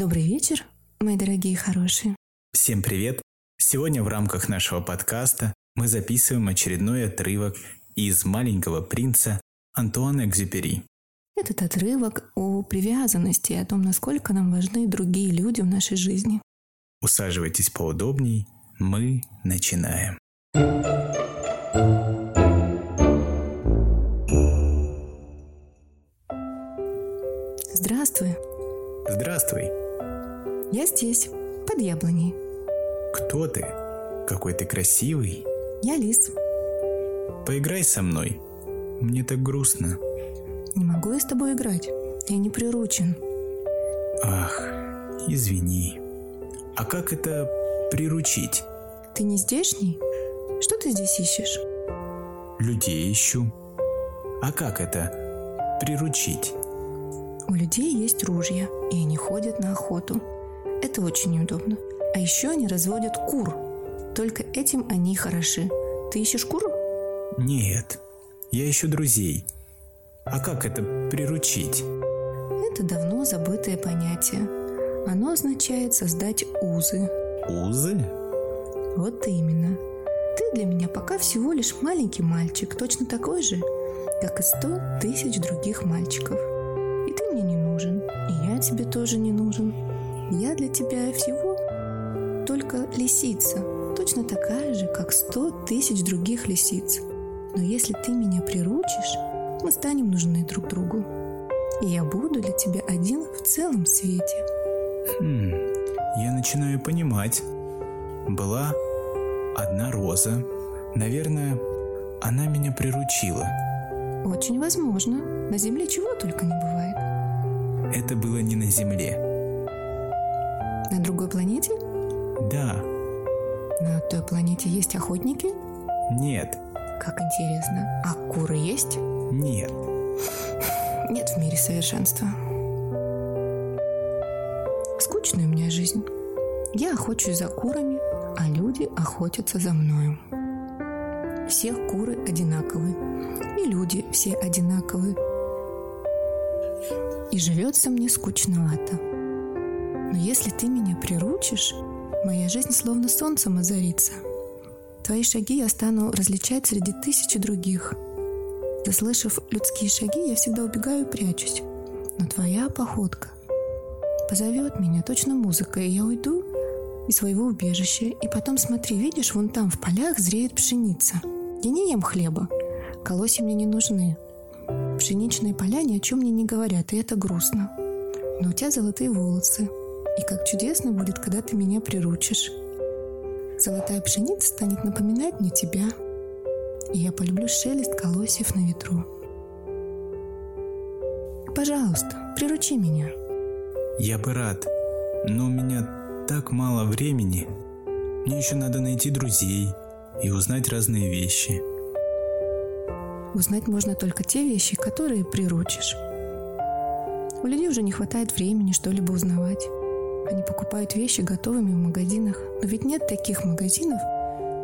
Добрый вечер, мои дорогие хорошие. Всем привет! Сегодня в рамках нашего подкаста мы записываем очередной отрывок из «Маленького принца» Антуана Экзюпери. Этот отрывок о привязанности и о том, насколько нам важны другие люди в нашей жизни. Усаживайтесь поудобней, мы начинаем. Здесь, под яблоней. Кто ты? Какой ты красивый. Я Лис. Поиграй со мной. Мне так грустно. Не могу я с тобой играть. Я не приручен. Ах, извини. А как это приручить? Ты не здешний? Что ты здесь ищешь? Людей ищу. А как это приручить? У людей есть ружья, и они ходят на охоту. Это очень неудобно. А еще они разводят кур. Только этим они хороши. Ты ищешь кур? Нет, я ищу друзей. А как это приручить? Это давно забытое понятие. Оно означает создать узы. Узы? Вот именно. Ты для меня пока всего лишь маленький мальчик, точно такой же, как и сто тысяч других мальчиков. И ты мне не нужен, и я тебе тоже не нужен. Я для тебя всего только лисица, точно такая же, как сто тысяч других лисиц. Но если ты меня приручишь, мы станем нужны друг другу. И я буду для тебя один в целом свете. Хм, я начинаю понимать. Была одна роза. Наверное, она меня приручила. Очень возможно. На Земле чего только не бывает. Это было не на Земле. На другой планете? Да. На той планете есть охотники? Нет. Как интересно. А куры есть? Нет. Нет в мире совершенства. Скучная у меня жизнь. Я охочусь за курами, а люди охотятся за мною. Все куры одинаковые, и люди все одинаковые. И живется мне скучновато. Но если ты меня приручишь, моя жизнь словно солнцем озарится. Твои шаги я стану различать среди тысячи других. Заслышав людские шаги, я всегда убегаю и прячусь. Но твоя походка позовет меня точно музыка, и я уйду из своего убежища. И потом смотри, видишь, вон там в полях зреет пшеница. Я не ем хлеба, колосья мне не нужны. Пшеничные поля ни о чем мне не говорят, и это грустно. Но у тебя золотые волосы, и как чудесно будет, когда ты меня приручишь. Золотая пшеница станет напоминать мне тебя, и я полюблю шелест колосьев на ветру. Пожалуйста, приручи меня. Я бы рад, но у меня так мало времени. Мне еще надо найти друзей и узнать разные вещи. Узнать можно только те вещи, которые приручишь. У людей уже не хватает времени что-либо узнавать. Они покупают вещи готовыми в магазинах. Но ведь нет таких магазинов,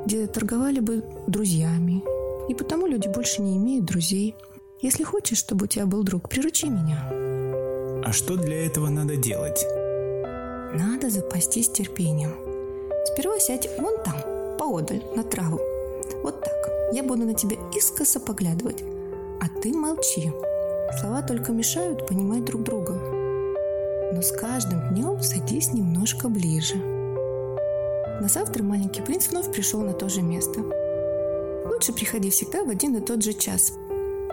где торговали бы друзьями. И потому люди больше не имеют друзей. Если хочешь, чтобы у тебя был друг, приручи меня. А что для этого надо делать? Надо запастись терпением. Сперва сядь вон там, поодаль, на траву. Вот так. Я буду на тебя искоса поглядывать. А ты молчи. Слова только мешают понимать друг друга но с каждым днем садись немножко ближе. На завтра маленький принц вновь пришел на то же место. Лучше приходи всегда в один и тот же час.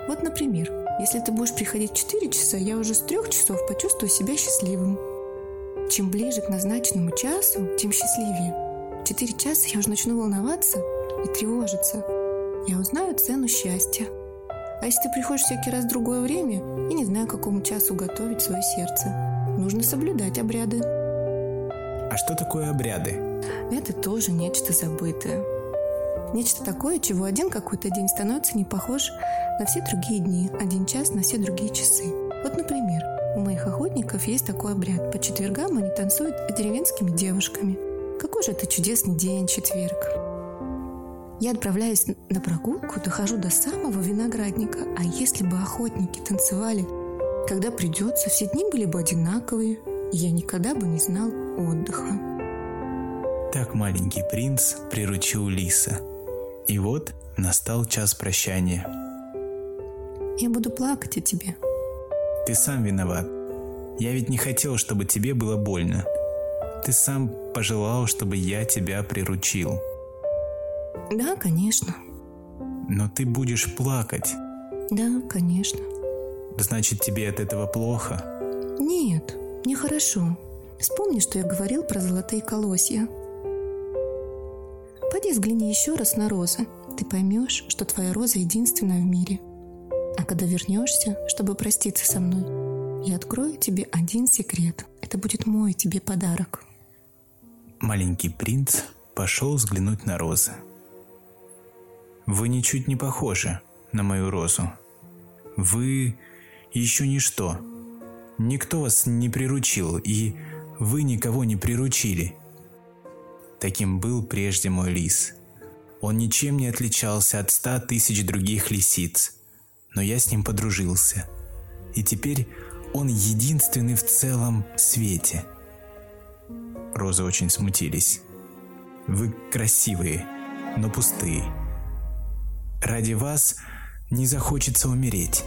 Вот, например, если ты будешь приходить в 4 часа, я уже с трех часов почувствую себя счастливым. Чем ближе к назначенному часу, тем счастливее. В 4 часа я уже начну волноваться и тревожиться. Я узнаю цену счастья. А если ты приходишь всякий раз в другое время, я не знаю, к какому часу готовить свое сердце нужно соблюдать обряды. А что такое обряды? Это тоже нечто забытое. Нечто такое, чего один какой-то день становится не похож на все другие дни, один час на все другие часы. Вот, например, у моих охотников есть такой обряд. По четвергам они танцуют с деревенскими девушками. Какой же это чудесный день, четверг. Я отправляюсь на прогулку, дохожу до самого виноградника. А если бы охотники танцевали когда придется, все дни были бы одинаковые, я никогда бы не знал отдыха. Так маленький принц приручил лиса. И вот настал час прощания. Я буду плакать о тебе. Ты сам виноват. Я ведь не хотел, чтобы тебе было больно. Ты сам пожелал, чтобы я тебя приручил. Да, конечно. Но ты будешь плакать. Да, конечно. Значит, тебе от этого плохо? Нет, нехорошо. Вспомни, что я говорил про золотые колосья. Пойди взгляни еще раз на розы. Ты поймешь, что твоя роза единственная в мире. А когда вернешься, чтобы проститься со мной, я открою тебе один секрет. Это будет мой тебе подарок. Маленький принц пошел взглянуть на розы. Вы ничуть не похожи на мою розу. Вы еще ничто. Никто вас не приручил, и вы никого не приручили. Таким был прежде мой лис. Он ничем не отличался от ста тысяч других лисиц, но я с ним подружился. И теперь он единственный в целом свете. Розы очень смутились. Вы красивые, но пустые. Ради вас не захочется умереть.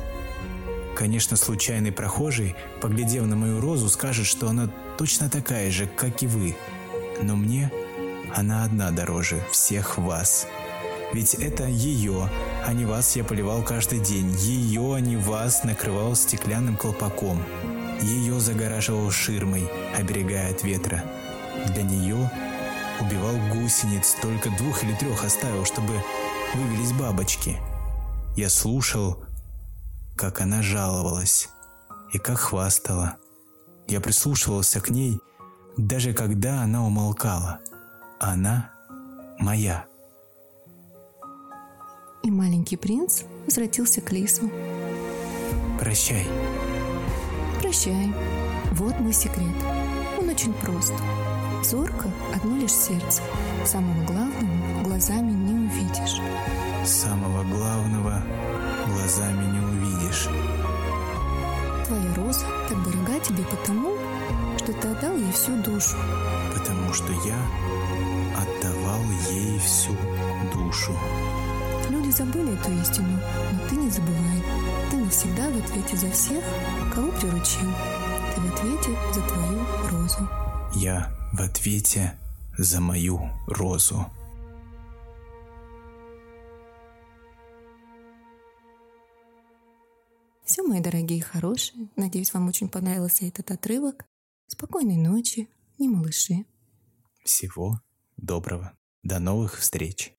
Конечно, случайный прохожий, поглядев на мою розу, скажет, что она точно такая же, как и вы. Но мне она одна дороже всех вас. Ведь это ее, а не вас я поливал каждый день. Ее, а не вас накрывал стеклянным колпаком. Ее загораживал ширмой, оберегая от ветра. Для нее убивал гусениц, только двух или трех оставил, чтобы вывелись бабочки. Я слушал, как она жаловалась и как хвастала. Я прислушивался к ней, даже когда она умолкала. Она моя. И маленький принц возвратился к лису. Прощай. Прощай. Вот мой секрет. Он очень прост. Зорко одно лишь сердце. Самого главного глазами не увидишь. Самого главного глазами не увидишь. Твоя роза так дорога тебе потому, что ты отдал ей всю душу. Потому что я отдавал ей всю душу. Люди забыли эту истину, но ты не забывай. Ты навсегда в ответе за всех, кого приручил. Ты в ответе за твою розу. Я в ответе за мою розу. Мои дорогие и хорошие. Надеюсь, вам очень понравился этот отрывок. Спокойной ночи, не малыши. Всего доброго. До новых встреч.